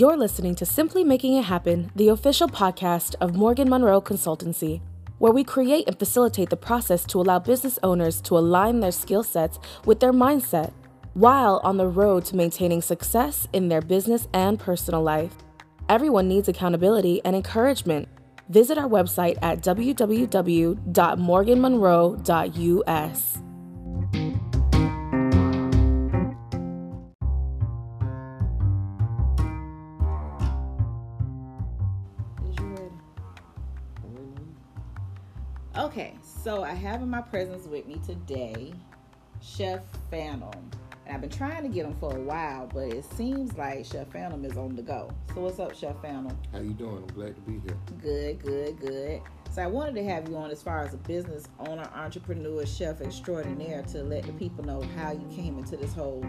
You're listening to Simply Making It Happen, the official podcast of Morgan Monroe Consultancy, where we create and facilitate the process to allow business owners to align their skill sets with their mindset while on the road to maintaining success in their business and personal life. Everyone needs accountability and encouragement. Visit our website at www.morganmonroe.us. so I have in my presence with me today Chef Phantom. And I've been trying to get him for a while, but it seems like Chef Phantom is on the go. So what's up, Chef Phantom? How you doing? I'm glad to be here. Good, good, good. So I wanted to have you on as far as a business owner, entrepreneur, chef extraordinaire to let the people know how you came into this whole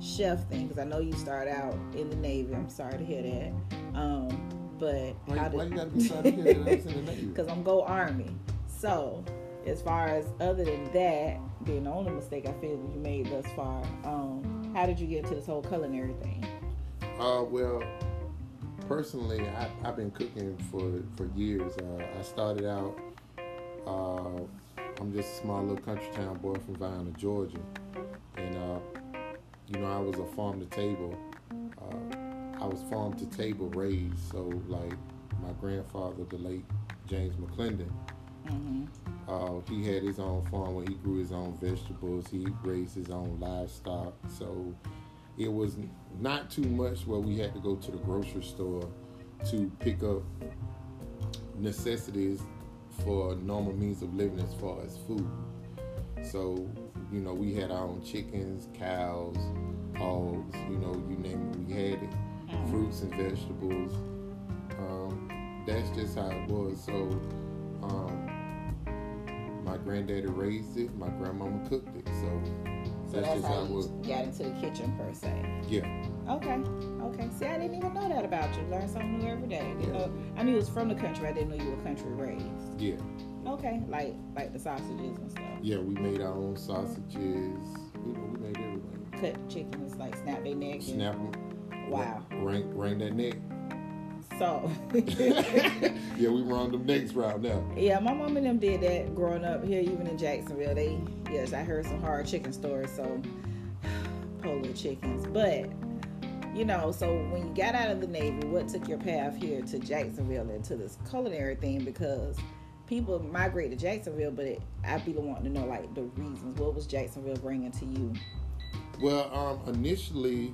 chef thing. Because I know you started out in the Navy. I'm sorry to hear that. Um, but Why, how why you gotta be sorry to hear that I was in the Navy? because I'm go Army. So, as far as other than that, being the only mistake I feel that you made thus far, um, how did you get into this whole culinary thing? Uh, well, personally, I, I've been cooking for for years. Uh, I started out. Uh, I'm just a small little country town boy from Vienna, Georgia, and uh, you know I was a farm to table. Uh, I was farm to table raised, so like my grandfather, the late James McClendon, Mm-hmm. Uh, he had his own farm where he grew his own vegetables. He raised his own livestock. So it was not too much where we had to go to the grocery store to pick up necessities for normal means of living as far as food. So, you know, we had our own chickens, cows, hogs, you know, you name it, we had it. Fruits and vegetables. Um, that's just how it was. So, um, my granddaddy raised it, my grandmama cooked it. So So that's, that's just how how it you was. got into the kitchen per se. Yeah. Okay, okay. See, I didn't even know that about you. Learn something new every day. Yeah. know, I knew it was from the country. I didn't know you were country raised. Yeah. Okay, like like the sausages and stuff. Yeah, we made our own sausages. You know, we made everything. Cut chickens, like snap their neck. Snap them. Wow. Ring, ring that neck. So. yeah, we run them necks round now. Yeah, my mom and them did that growing up here, even in Jacksonville. They, yes, I heard some hard chicken stories, so little chickens. But, you know, so when you got out of the Navy, what took your path here to Jacksonville and to this culinary thing? Because people migrate to Jacksonville, but it, I'd be wanting to know, like, the reasons. What was Jacksonville bringing to you? Well, um, initially,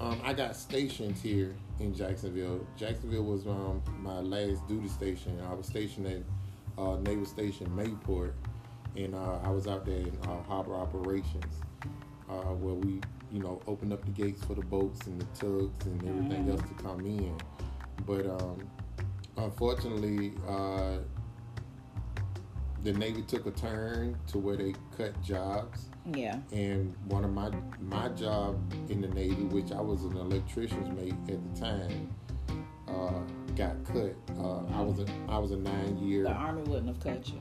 um, I got stationed here in Jacksonville. Jacksonville was um, my last duty station. I was stationed at uh, Naval Station Mayport, and uh, I was out there in uh, harbor operations, uh, where we, you know, opened up the gates for the boats and the tugs and everything else to come in. But um, unfortunately, uh, the Navy took a turn to where they cut jobs Yeah. and one of my my job in the Navy, which I was an electrician's mate at the time, uh, got cut. Uh, I was a I was a nine year. The Army wouldn't have cut you.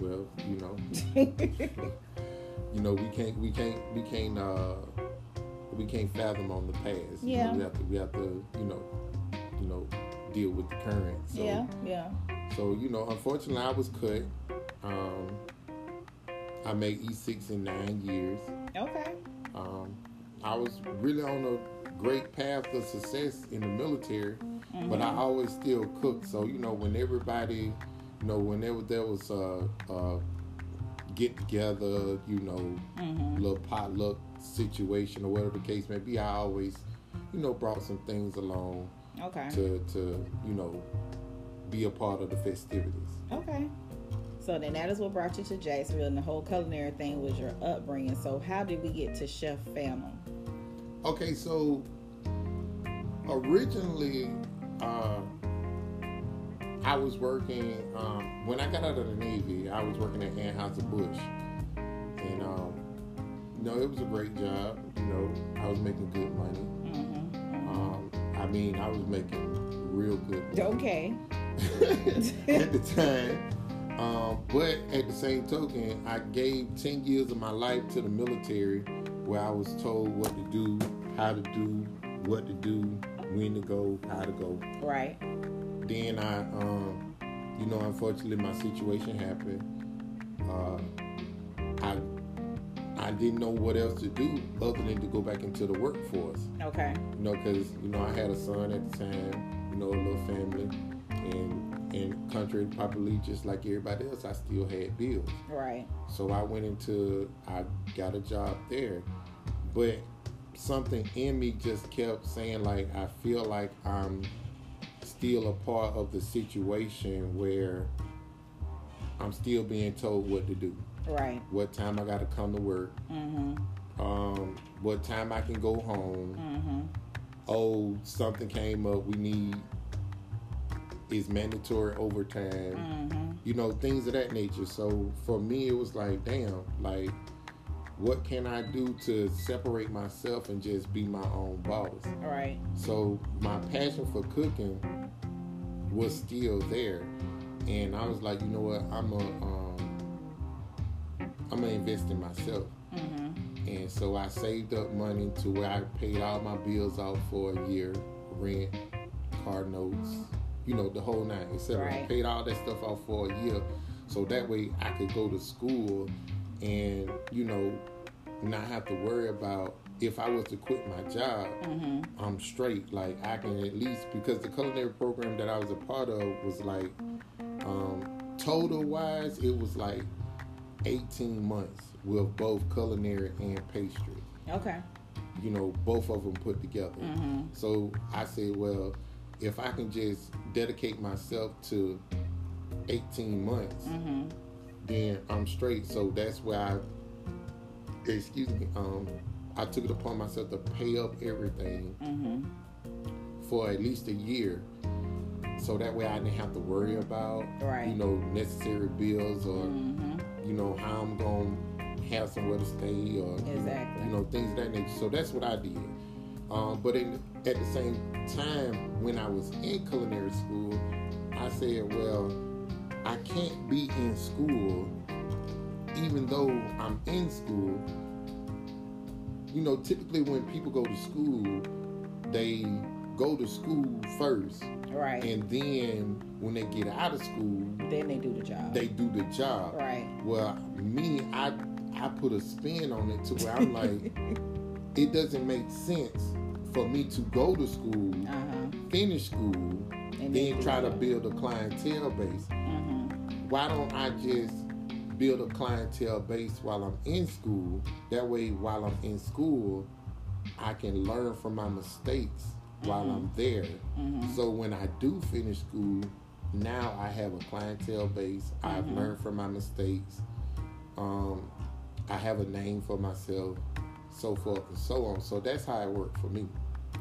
Well, you know, you know we can't we can't we can't uh, we can't fathom on the past. You Yeah. know, we have to we have to you know you know deal with the current. So, yeah, yeah. So you know, unfortunately, I was cut. Um, I made E6 in nine years. Okay. Um, I was really on a great path of success in the military, but I always still cooked. So you know, when everybody, you know, whenever there was a, a get together, you know, little potluck situation or whatever the case may be, I always, you know, brought some things along Okay. to to you know be a part of the festivities. Okay. So then that is what brought you to Jacksonville, and the whole culinary thing was your upbringing. So how did we get to Chef Phantom? Okay, so originally, uh, I was working um, when I got out of the Navy. I was working at Anheuser Busch, and um, you know it was a great job. You know, I was making good money. Mm-hmm. Um, I mean, I was making real good money Okay. at the time. Um, but at the same token, I gave 10 years of my life to the military where I was told what to do, how to do, what to do, when to go, how to go. Right. Then I, um, you know, unfortunately, my situation happened. Uh, I I didn't know what else to do other than to go back into the workforce. Okay. You know, because you know I had a son at the time. You know, a little family, and and contrary to probably just like everybody else, I still had bills. Right. So I went into I got a job there, but something in me just kept saying like I feel like I'm still a part of the situation where I'm still being told what to do. Right. What time I got to come to work. Mm-hmm. Um, what time I can go home. Mm-hmm. Oh, something came up. We need is mandatory overtime. Mm-hmm. You know, things of that nature. So for me, it was like, damn, like, what can I do to separate myself and just be my own boss? Right. So my passion for cooking was still there, and I was like, you know what, I'm a, um, I'm gonna invest in myself. Mm-hmm. And so I saved up money to where I paid all my bills off for a year, rent, car notes, you know, the whole nine, etc. Right. Paid all that stuff off for a year, so that way I could go to school and you know not have to worry about if I was to quit my job, Mm-hmm. I'm straight. Like I can at least because the culinary program that I was a part of was like um, total wise, it was like 18 months with both culinary and pastry. Okay. You know, both of them put together. Mm-hmm. So I said, well, if I can just dedicate myself to 18 months, Mm-hmm. then I'm straight. So that's where I, excuse me, um, I took it upon myself to pay up everything Mm-hmm. for at least a year. So that way I didn't have to worry about, Right. you know, necessary bills or, Mm-hmm. you know, how I'm going to have somewhere to stay or, Exactly. you know, things of that nature. So that's what I did. Um, but in, at the same time, when I was in culinary school, I said, well, I can't be in school, even though I'm in school. You know, typically when people go to school, they go to school first, Right. and then when they get out of school, then they do the job. they do the job. right. Well, me, I I put a spin on it to where I'm like, it doesn't make sense for me to go to school, Uh-huh. finish school, And then try to build a clientele base. Mm-hmm. Why don't I just build a clientele base while I'm in school? That way, while I'm in school, I can learn from my mistakes while I'm there. Mm-hmm. So when I do finish school, now I have a clientele base. I've learned from my mistakes. Um, I have a name for myself, so forth and so on. So that's how it worked for me.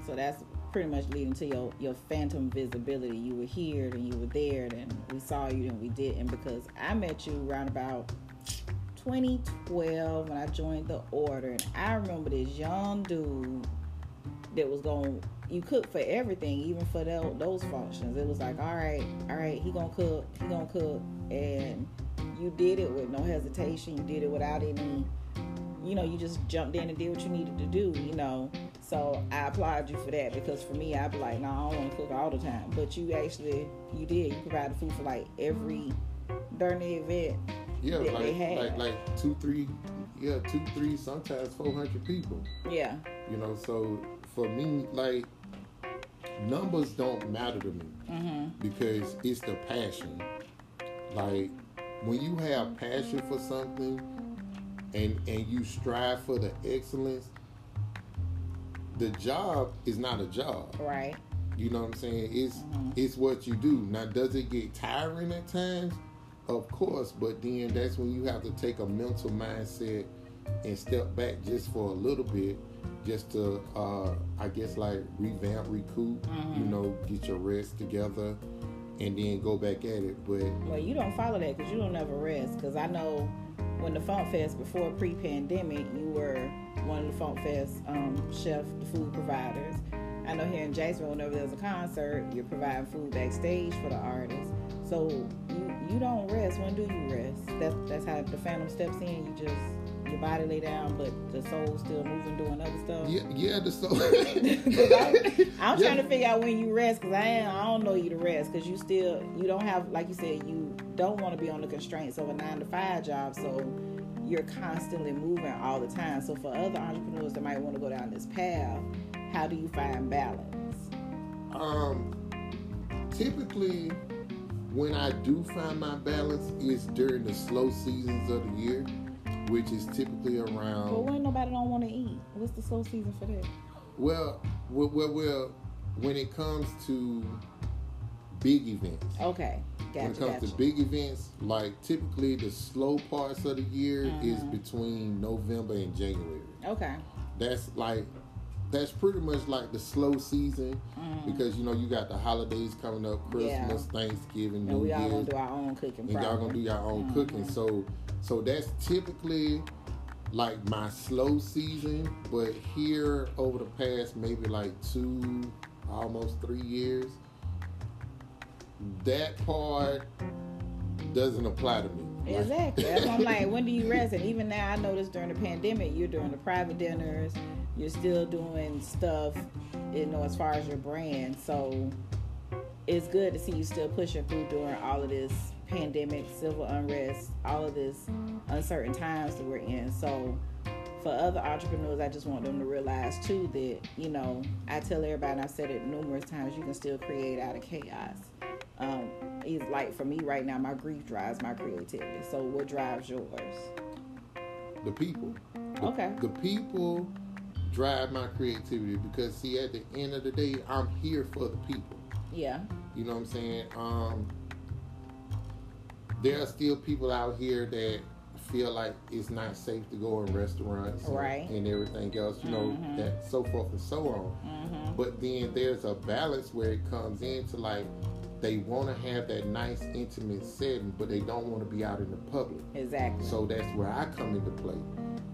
So that's pretty much leading to your your phantom visibility. You were here and you were there, and we saw you and we didn't because I met you around about 2012 when I joined the order, and I remember this young dude that was going. You cook for everything, even for tho- those functions. It was like, all right, all right, he gonna cook, he gonna cook, and you did it with no hesitation. You did it without any you know, you just jumped in and did what you needed to do, you know. So I applaud you for that because for me, I'd be like, no, nah, I don't want to cook all the time. But you actually, you did. You provided food for like every during the event. Yeah, That they like had. like like two, three, yeah, two, three, sometimes four hundred people. Yeah. You know, so for me, like numbers don't matter to me Mm-hmm. because it's the passion. Like when you have passion for something and and you strive for the excellence, the job is not a job. Right. You know what I'm saying? It's Mhm. it's what you do. Now, does it get tiring at times? Of course, but then that's when you have to take a mental mindset and step back just for a little bit, just to, uh, I guess, like revamp, recoup. Mhm. You know, get your rest together, and then go back at it. But Well, you don't follow that because you don't ever rest. Because I know when the Funk Fest before pre-pandemic, you were one of the Funk Fest um, chef, the food providers. I know here in Jacksonville, whenever there's a concert, you're providing food backstage for the artists. So you you don't rest. When do you rest? That's that's how the Phantom steps in. You just your body lay down, but the soul's still moving, doing other stuff. Yeah, yeah, the soul. I'm Yeah. trying to figure out when you rest because I am, I don't know you to rest because you still you don't have like you said you don't want to be on the constraints of a nine to five job so you're constantly moving all the time. So for other entrepreneurs that might want to go down this path how do you find balance? Um, typically, when I do find my balance, is during the slow seasons of the year, which is typically around. when nobody don't want to eat? What's the slow season for that? Well, well, well, well, when it comes to big events, okay when it comes gotcha. to big events, like typically the slow parts of the year is Mhm. between November and January. okay That's like that's pretty much like the slow season Mhm. because you know you got the holidays coming up, Yeah. Christmas, Thanksgiving, and New we all gonna do our own cooking and y'all gonna do your own Mhm. cooking. So so that's typically like my slow season, but here over the past maybe like two, almost three years, that part doesn't apply to me. Exactly. That's why I'm like, when do you rest? And even now, I noticed during the pandemic, you're doing the private dinners, you're still doing stuff, you know, as far as your brand. So it's good to see you still pushing through during all of this pandemic, civil unrest, all of this uncertain times that we're in. So for other entrepreneurs, I just want them to realize too that, you know, I tell everybody, and I've said it numerous times, you can still create out of chaos. Um, it's like for me right now, my grief drives my creativity. So what drives yours? the people. The, Okay. The people drive my creativity because see at the end of the day I'm here for the people. Yeah. You know what I'm saying? Um there are still people out here that feel like it's not safe to go in restaurants and- Right. and, everything else, you know, Mhm. that so forth and so on. Mm-hmm. But then there's a balance where it comes into like they want to have that nice intimate setting, but they don't want to be out in the public. Exactly. So that's where I come into play.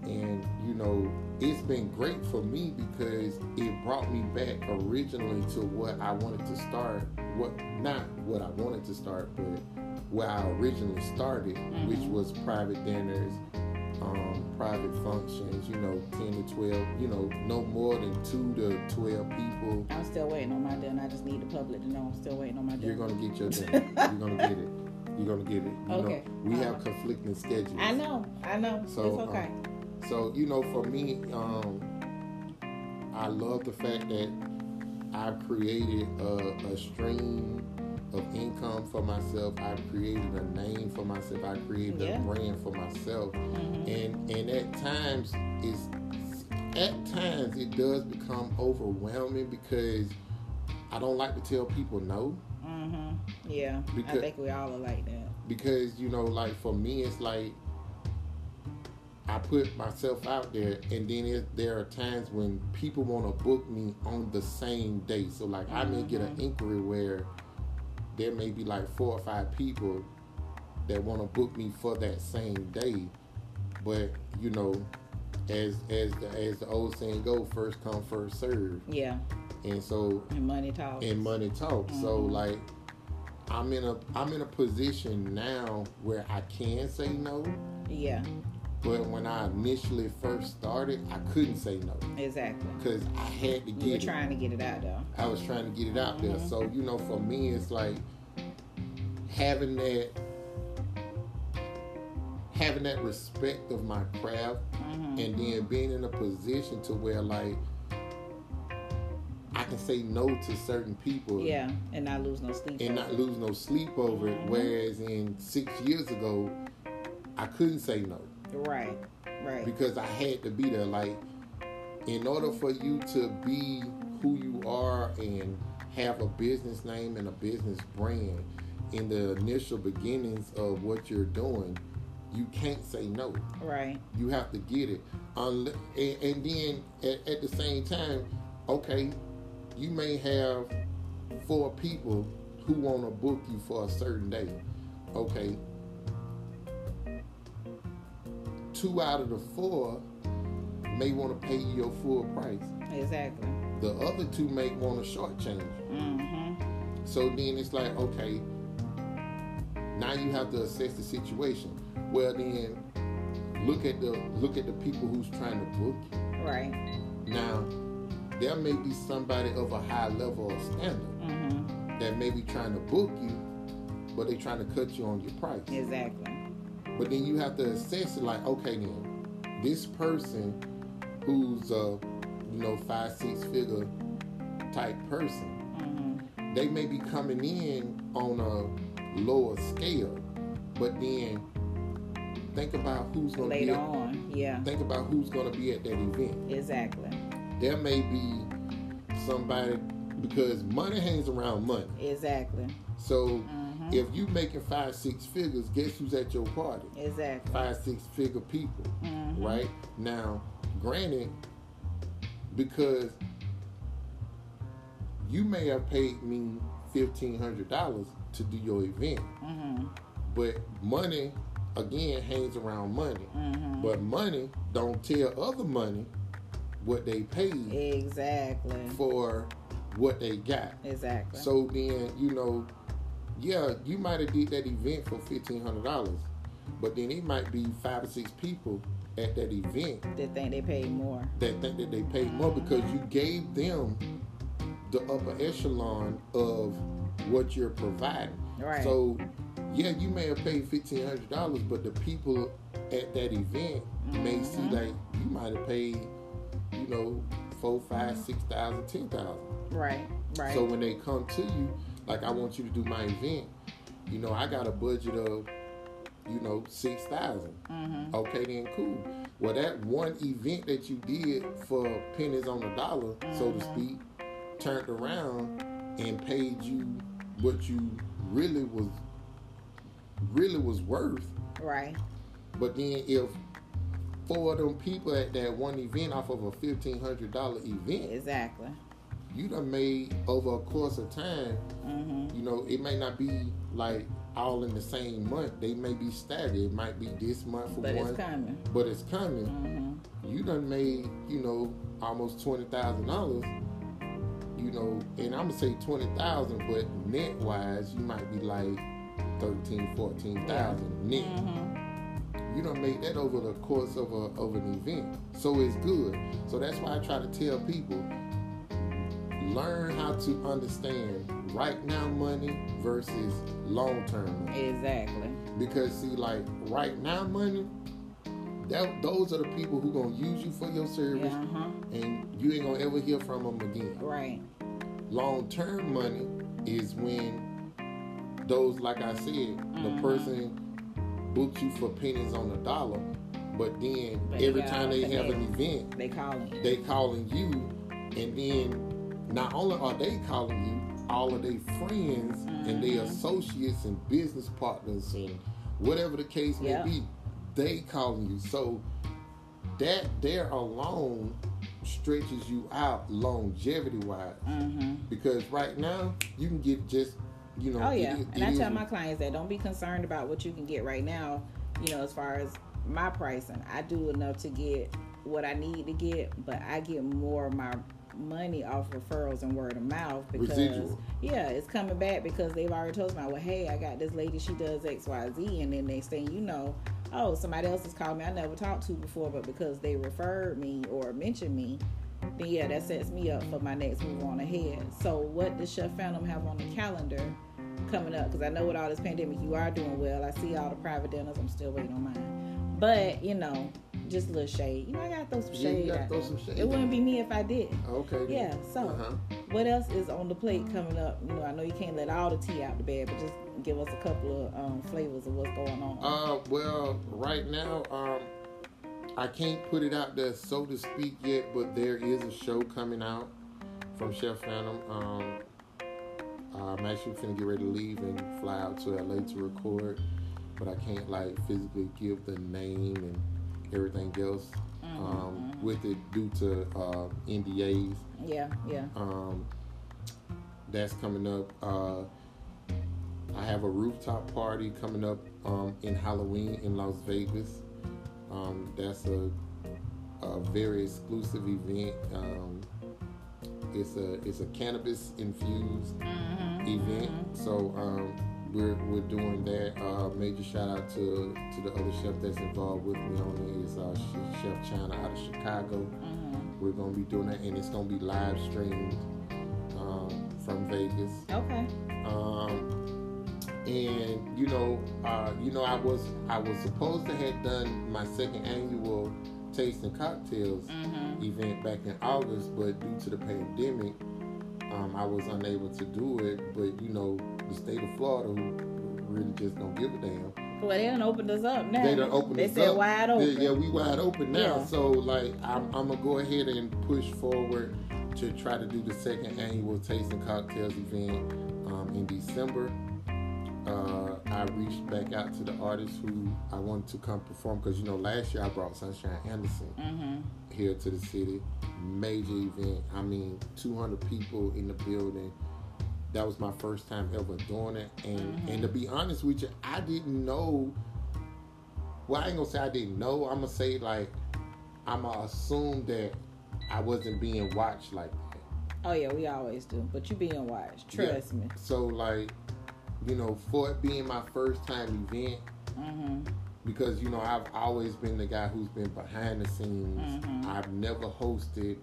And you know, it's been great for me because it brought me back originally to what I wanted to start. What not what I wanted to start, but where I originally started, which Mhm. was private dinners, um, private functions. You know, ten to twelve. You know, no more than two to twelve people. I'm still waiting on my dinner. I just need the public to know I'm still waiting on my dinner. You're gonna get your dinner. You're gonna get it. You're gonna get it. You Okay. know, we have Uh-huh. conflicting schedules. I know. I know. So, it's okay. So you know, for me, um, I love the fact that I've created a, a stream of income for myself. I've created a name for myself. I created Yeah. a brand for myself. Mhm. And and at times it's at times it does become overwhelming because I don't like to tell people no Mhm. Yeah. I Because- think we all are like that. because you know like for me it's like I put myself out there and then it, there are times when people want to book me on the same day so like I may get an Mhm. inquiry where there may be like four or five people that want to book me for that same day but you know as as the, as the old saying go first come first serve Yeah. and so And money talks. and money talks. So Mhm. like I'm in a I'm in a position now where I can say no, Yeah. But when I initially first started, I couldn't say no Exactly. because I had to get. You were it. trying to get it out though. I was trying to get it out there. Mhm. So you know, for me, it's like having that having that respect of my craft Mhm. and then being in a position to where like I can say no to certain people Yeah. And not lose no sleep. and not lose no sleep over it. Mhm. Whereas in six years ago, I couldn't say no Right. Right. because I had to be there. Like, in order for you to be who you are and have a business name and a business brand in the initial beginnings of what you're doing, you can't say no. Right. You have to get it. And, and then at, at the same time, okay, you may have four people who want to book you for a certain day. Okay. Two out of the four may want to pay you your full price. Exactly. The other two may want to shortchange. Mm-hmm. So then it's like, okay, now you have to assess the situation. Well, then look at the look at the people who's trying to book you. Right. Now, there may be somebody of a high level of standard Mm-hmm. that may be trying to book you, but they're trying to cut you on your price. Exactly. But then you have to assess it like, okay, then this person who's a you know five six figure type person, Mm-hmm. they may be coming in on a lower scale, but then think about who's going to be Later at, on. Yeah. think about who's going to be at that event. Exactly. There may be somebody because money hangs around money. Exactly. So Mm-hmm. If you making five six figures, guess who's at your party? Exactly. Five six figure people, Mhm. right? Now, granted, because you may have paid me fifteen hundred dollars to do your event, Mm-hmm. but money again hangs around money. Mm-hmm. But money don't tell other money what they paid Exactly. for what they got. Exactly. So then, you know, yeah, you might have did that event for fifteen hundred dollars, but then it might be five or six people at that event they think they paid more. that think that they paid more because you gave them the upper echelon of what you're providing. Right. So yeah, you may have paid fifteen hundred dollars, but the people at that event may mm-hmm. see like you might have paid, you know, four, five, six thousand, ten thousand. Right. Right. So when they come to you, like I want you to do my event, you know, I got a budget of, you know, six thousand. mm-hmm. Okay, then cool. Well, that one event that you did for pennies on the dollar, so to Mhm. speak, turned around and paid you what you really was really was worth. Right. But then if four of them people at that one event off of a fifteen hundred dollar event, Exactly. You done made over a course of time Mm-hmm. you know, it may not be like all in the same month. They may be staggered. It might be this month for But one, it's coming. but it's coming. Mm-hmm. You done made, you know, almost twenty thousand dollars. You know, and I'm gonna say twenty thousand, but net wise, you might be like 13, 14,000 net. Mm-hmm. You done made that over the course of a of an event, so it's good. So that's why I try to tell people, learn how to understand right now money versus long term money. Exactly. Because see, like right now money, that those are the people who gonna use you for your service, Yeah. Uh-huh. and you ain't gonna ever hear from them again. Right. Long term money is when those, like I said, the Mhm. person books you for pennies on the dollar, but then But every time they have an event, They calling they calling you, and then not only are they calling you, all of their friends and their associates and business partners and whatever the case may Yeah. be, they calling you. So that there alone stretches you out longevity wise. Mm-hmm. Because right now you can get just you know. Oh yeah, it- and I tell my clients that don't be concerned about what you can get right now. You know, as far as my pricing, I do enough to get what I need to get, but I get more of my money off referrals and word of mouth because Residual. yeah, it's coming back because they've already told me, well, hey, I got this lady, she does X, Y, Z, and then next thing you know, oh, somebody else has called me I never talked to before, but because they referred me or mentioned me, then yeah, that sets me up for my next move on ahead. So what does Chef Phantom have on the calendar coming up? Because I know with all this pandemic, you are doing well. I see all the private dinners. I'm still waiting on mine, but you know, just a little shade. You know, I gotta throw some shade. you gotta throw some shade It wouldn't be me if I didn't. Okay. Yeah. So, Uh-huh. what else is on the plate coming up? You know, I know you can't let all the tea out the bed, but just give us a couple of um, flavors of what's going on. Uh, well, right now, um, I can't put it out there so to speak yet, but there is a show coming out from Chef Phantom. Um, I'm actually finna get ready to leave and fly out to LA to record, but I can't like physically give the name and everything else um, Mhm. with it due to uh, NDAs. yeah, yeah. Um, that's coming up. Uh, I have a rooftop party coming up um, in Halloween in Las Vegas. Um, that's a, a very exclusive event. Um, it's a it's a cannabis infused Mm-hmm. event. So um, we're, we're doing that. Uh, major shout out to to the other chef that's involved with me on it is uh, Chef China out of Chicago. Mm-hmm. We're gonna be doing that, and it's gonna be live streamed um, from Vegas. Okay. Um, and you know, uh, you know, I was I was supposed to have done my second annual tasting cocktails Mm-hmm. event back in August, but due to the pandemic, um, I was unable to do it. But you know, the state of Florida who really just don't give a damn. Well, they done opened us up now. They done opened They us said up. wide open. Yeah, we wide open now. Yeah. So like, I'm, I'm gonna go ahead and push forward to try to do the second annual tasting cocktails event um, in December. Uh, I reached back out to the artists who I wanted to come perform because you know last year I brought Sunshine Anderson Mm-hmm. here to the city. Major event. I mean, 200 people in the building. That was my first time ever doing it, and Mm-hmm. and to be honest with you, I didn't know. Well, I ain't gonna say I didn't know. I'm gonna say like I'm gonna assume that I wasn't being watched like that. Oh yeah, we always do. But you being watched. Yeah. Trust me. So like, you know, for it being my first time event, Mm-hmm. because you know I've always been the guy who's been behind the scenes. Mhm. I've never hosted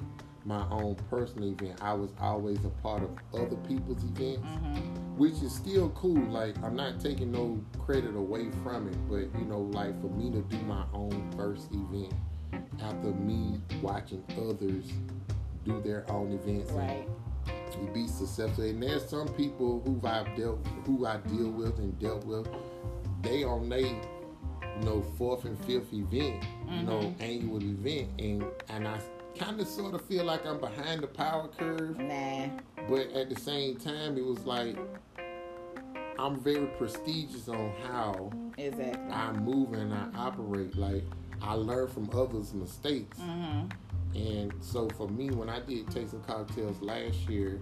my own personal event. I was always a part of other people's events, Mm-hmm. which is still cool. Like I'm not taking no credit away from it, but you know, like for me to do my own first event after me watching others do their own events and You be successful. And there's some people who I've dealt, who I deal with and dealt with. They on they, you know, fourth and fifth event, you know, annual event, and and I kind of sort of feel like I'm behind the power curve. Nah. But at the same time, it was like I'm very prestigious on how Exactly. I move and I operate. Like I learn from others' mistakes. Mm-hmm. And so for me, when I did tasting cocktails last year,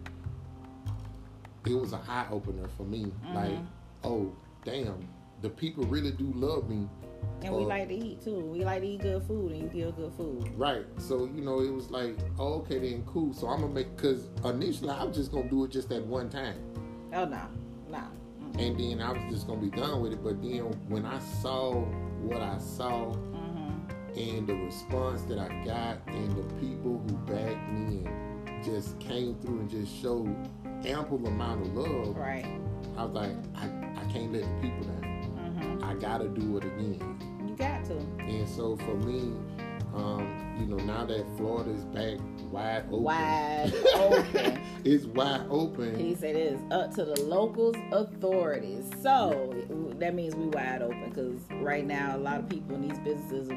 it was an eye opener for me. Like, oh damn, the people really do love me. And we Uh, like to eat too. We like to eat good food, and you give good food. Right. So you know, it was like, oh, okay, then cool. So I'm gonna make because initially I was just gonna do it just that one time, Oh no, no. And then I was just gonna be done with it. But then when I saw what I saw Mm-hmm. And the response that I got and the people who backed me and just came through and just showed ample amount of love, Right. I was like, I, I can't let the people down. Mm-hmm. I gotta do it again. You got to. And so for me, um, you know, now that Florida is back wide open, Wide open. it's wide open. He said it is up to the locals authorities. So that means we wide open because right now a lot of people in these businesses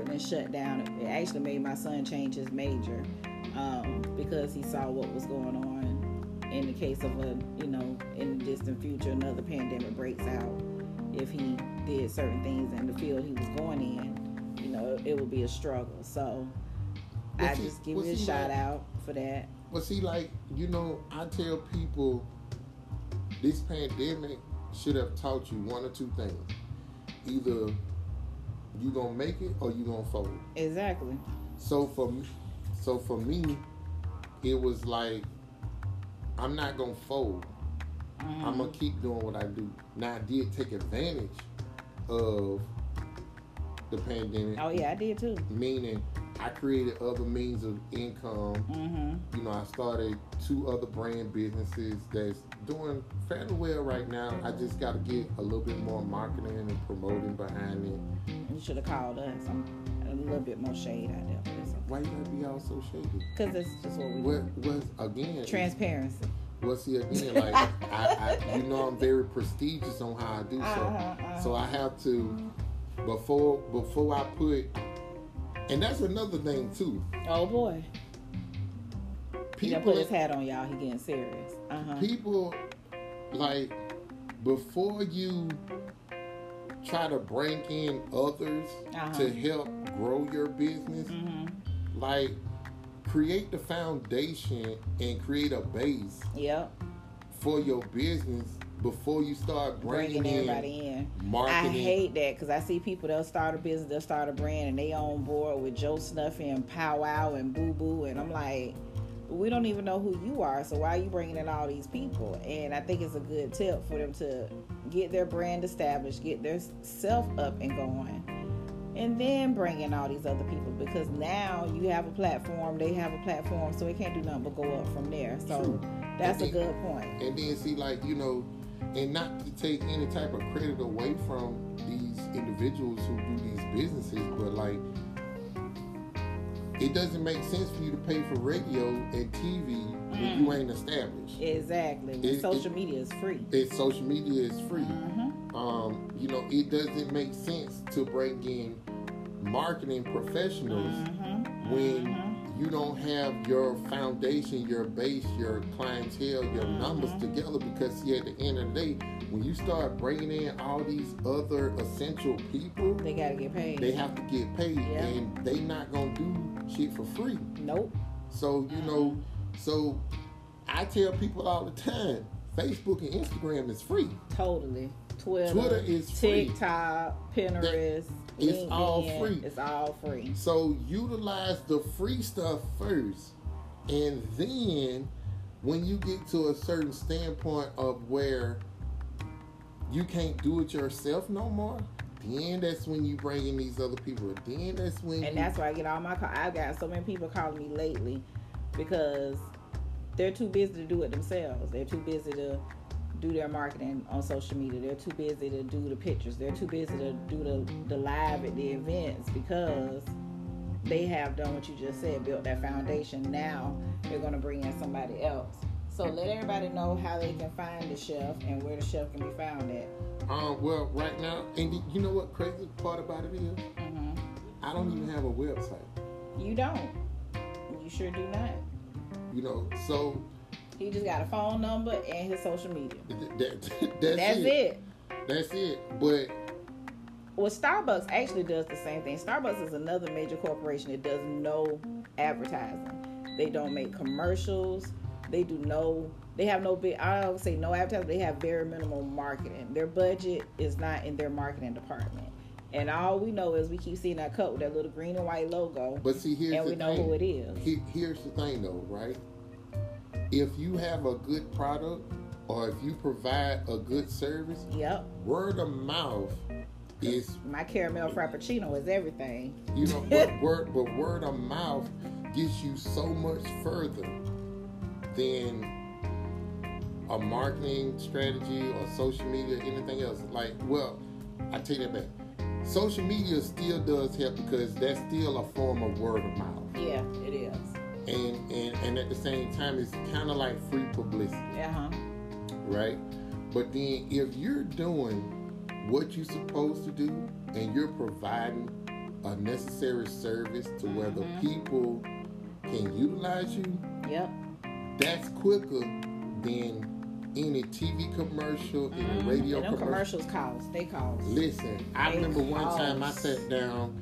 and shut down. It actually made my son change his major um, because he saw what was going on. In the case of a, you know, in the distant future, another pandemic breaks out. If he did certain things in the field he was going in, you know, it would be a struggle. So I see- just give you a shout like- out for that. But see, like, you know, I tell people this pandemic should have taught you one or two things. Either you gonna make it or you gonna fold. Exactly. So for me, so for me, it was like I'm not gonna fold. Mhm. I'm gonna keep doing what I do. Now I did take advantage of the pandemic. Oh yeah, I did too. Meaning I created other means of income. Mm-hmm. You know, I started two other brand businesses that's doing fairly well right now. I just gotta get a little bit more marketing and promoting behind it. You should have called us. I'm a little bit more shade out there, it's Why you gotta be all so shady? because it's just what we What do. was again Transparency. Well, see again, like I, I, you know, I'm very prestigious on how I do so. Uh-huh, uh-huh. So I have to before before I put, and that's another thing too. Oh boy, he done put his hat on, y'all. He getting serious. Uh huh. people, like before you try to bring in others Uh-huh. to help grow your business, Mm-hmm. like create the foundation and create a base Yep. for your business before you start bringing, Bringing in everybody in. I marketing. hate that because I see people they'll start a business, they'll start a brand, and they on board with Joe Snuffy and Pow Wow and Boo Boo, and I'm like, we don't even know who you are, so why are you bringing in all these people? And I think it's a good tip for them to get their brand established, get their self up and going, and then bring in all these other people because now you have a platform, they have a platform, so it can't do nothing but go up from there. So True. that's And a good point. And then see, like you know, and not to take any type of credit away from these individuals who do these businesses, but like it doesn't make sense for you to pay for radio and TV when you ain't established. Exactly. It- social media is free. It's social media is free. Mhm. Um, you know, it doesn't make sense to bring in marketing professionals Mhm. You don't have your foundation, your base, your clientele, your numbers together. Because see, at the end of the day, when you start bringing in all these other essential people, They gotta get paid. they have to get paid, Yeah. and they not gonna do shit for free. nope. So you know, so I tell people all the time, Facebook and Instagram is free. Totally. Twitter, Twitter is free. TikTok, Pinterest. It's all LinkedIn, free. It's all free. So utilize the free stuff first, and then when you get to a certain standpoint of where you can't do it yourself no more, then that's when you bring in these other people. Then that's when And you, that's why I get all my call. I've got so many people calling me lately because they're too busy to do it themselves. They're too busy to do their marketing on social media. They're too busy to do the pictures. They're too busy to do the, the live at the events because they have done what you just said, built that foundation. Now they're going to bring in somebody else. So let everybody know how they can find the chef and where the chef can be found at. um, well, right now, and you know what crazy part about it is, hmm I don't even have a website. You don't. You sure do not. You know, so He just got a phone number and his social media. th- that, that's, That's it. it. That's it. But Well, Starbucks actually does the same thing. Starbucks is another major corporation that does no advertising. They don't make commercials. They do no. They have no big. I don't say no advertising. They have very minimal marketing. Their budget is not in their marketing department. And all we know is we keep seeing that cup with that little green and white logo, but see, here's and we know thing. who it is. He- here's the thing though, right? If you have a good product or if you provide a good service, Yep. word of mouth is My caramel frappuccino is everything. you know but word but word of mouth gets you so much further than a marketing strategy or social media or anything else. Like well, I take that back. Social media still does help because that's still a form of word of mouth. Yeah. And and, and at the same time it's kinda like free publicity. Uh huh. right? But then if you're doing what you're supposed to do and you're providing a necessary service to where the Mhm. people can utilize you, Yep. that's quicker than any TV commercial, any Mhm. radio and commercial. commercials cost. They cost. Listen, I They remember one time I sat down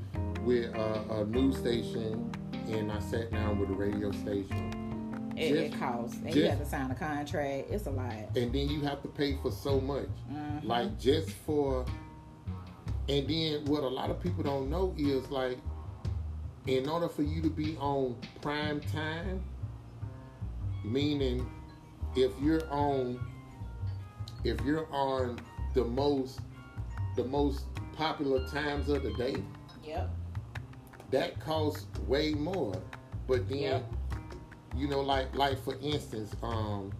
with a, a news station and I sat down with a radio station. It, it Just- costs. And you just- have to sign a contract. It's a lot. and then you have to pay for so much. Mhm. Like just for and then what a lot of people don't know is like in order for you to be on prime time, meaning if you're on if you're on the most the most popular times of the day, Yep. That costs way more. But then Yep. you know, like like for instance, um,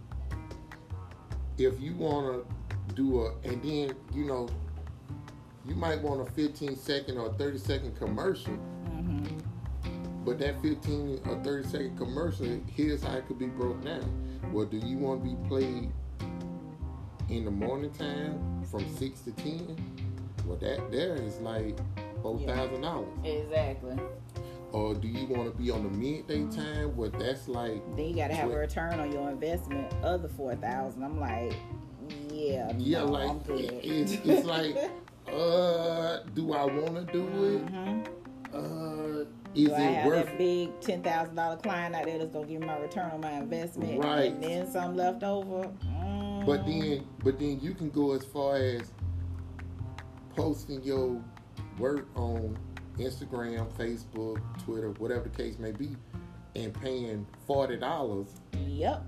if you want to do a, and then you know, you might want a 15 second or 30 second commercial, hmm but that 15 or 30 second commercial, here's how it could be broke down. Well, do you want to be played in the morning time from six to ten? Well, that there is like four thousand dollars. Exactly. Or do you want to be on the midday time? Well, that's like Then you got to have a return on your investment of the four thousand. I'm like, yeah, Yeah, no, like I'm good. it- it's, it's like, uh, do I want to do it? Mhm. Uh, is Do I it have worth? that big ten thousand dollar client out there that's gonna give me my return on my investment, Right. and then some left over? Mm. But then, but then you can go as far as posting your work on Instagram, Facebook, Twitter, whatever the case may be, and paying forty dollars, Yep.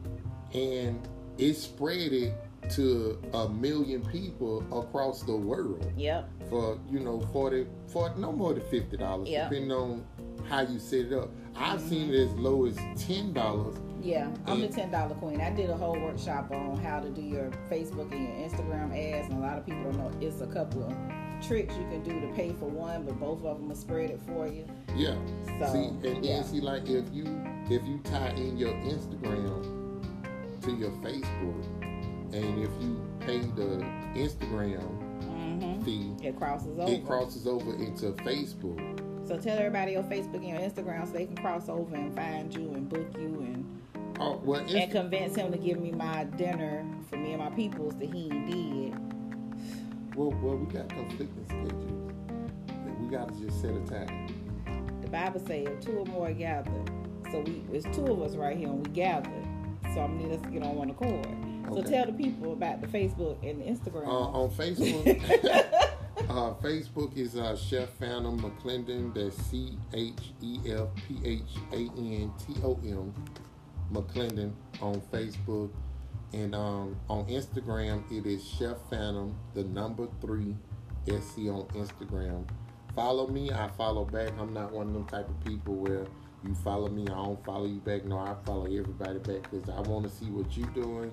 and it spread it to a million people across the world Yep. for you know 40 for no more than fifty dollars Yeah. depending on how you set it up i've mm-hmm. seen it as low as ten dollars Yeah, I'm the ten dollar queen. I did a whole workshop on how to do your Facebook and your Instagram ads, and a lot of people don't know it's a couple of tricks you can do to pay for one, but both of them will spread it for you. yeah So, see and then yeah. see like if you if you tie in your instagram to your facebook and if you pay the instagram Mm-hmm. fee It crosses over. it crosses over into facebook so tell everybody your Facebook and your Instagram so they can cross over and find you and book you and oh well and convince him to give me my dinner for me and my peoples that he did. Well, well we got conflicting schedules we got to just set a time The Bible says two or more gather. So we it's two of us right here and we gather. So I'm need us to get on one accord. So Okay. tell the people about the Facebook and the Instagram. Uh, on Facebook, uh, Facebook is uh, Chef Phantom McClendon. That's C H E F P H A N T O M McClendon on Facebook, and um, on Instagram it is Chef Phantom, the number three SC on Instagram. Follow me, I follow back. I'm not one of them type of people where you follow me, I don't follow you back. No, I follow everybody back because I want to see what you're doing.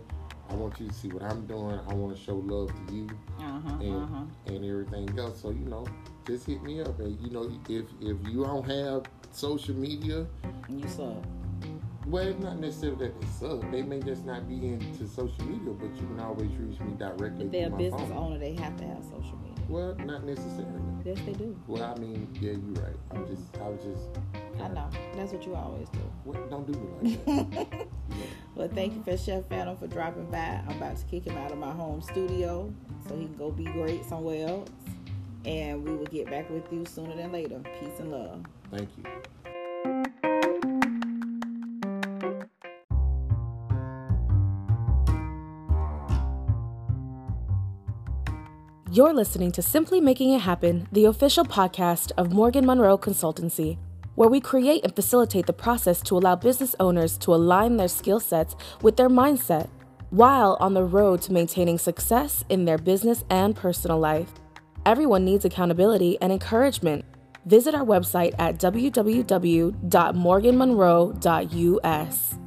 I want you to see what I'm doing. I want to show love to you uh-huh, and uh-huh. and everything else. So you know, just hit me up. And you know, if if you don't have social media, you sub. Well, not necessarily that they suck. They may just not be into social media, but you can always reach me directly If they're a business phone. owner, they have to have social media. Well, not necessarily. Yes, they do. Well, I mean, yeah, you're right. I'm just, I was just, I know. That's what you always do. what, don't do me like that. Yeah. Well, thank you for Chef Phantom for dropping by. I'm about to kick him out of my home studio so he can go be great somewhere else. And we will get back with you sooner than later. Peace and love. Thank you. You're listening to Simply Making It Happen, the official podcast of Morgan Monroe Consultancy, where we create and facilitate the process to allow business owners to align their skill sets with their mindset while on the road to maintaining success in their business and personal life. Everyone needs accountability and encouragement. Visit our website at www.morganmonroe.us.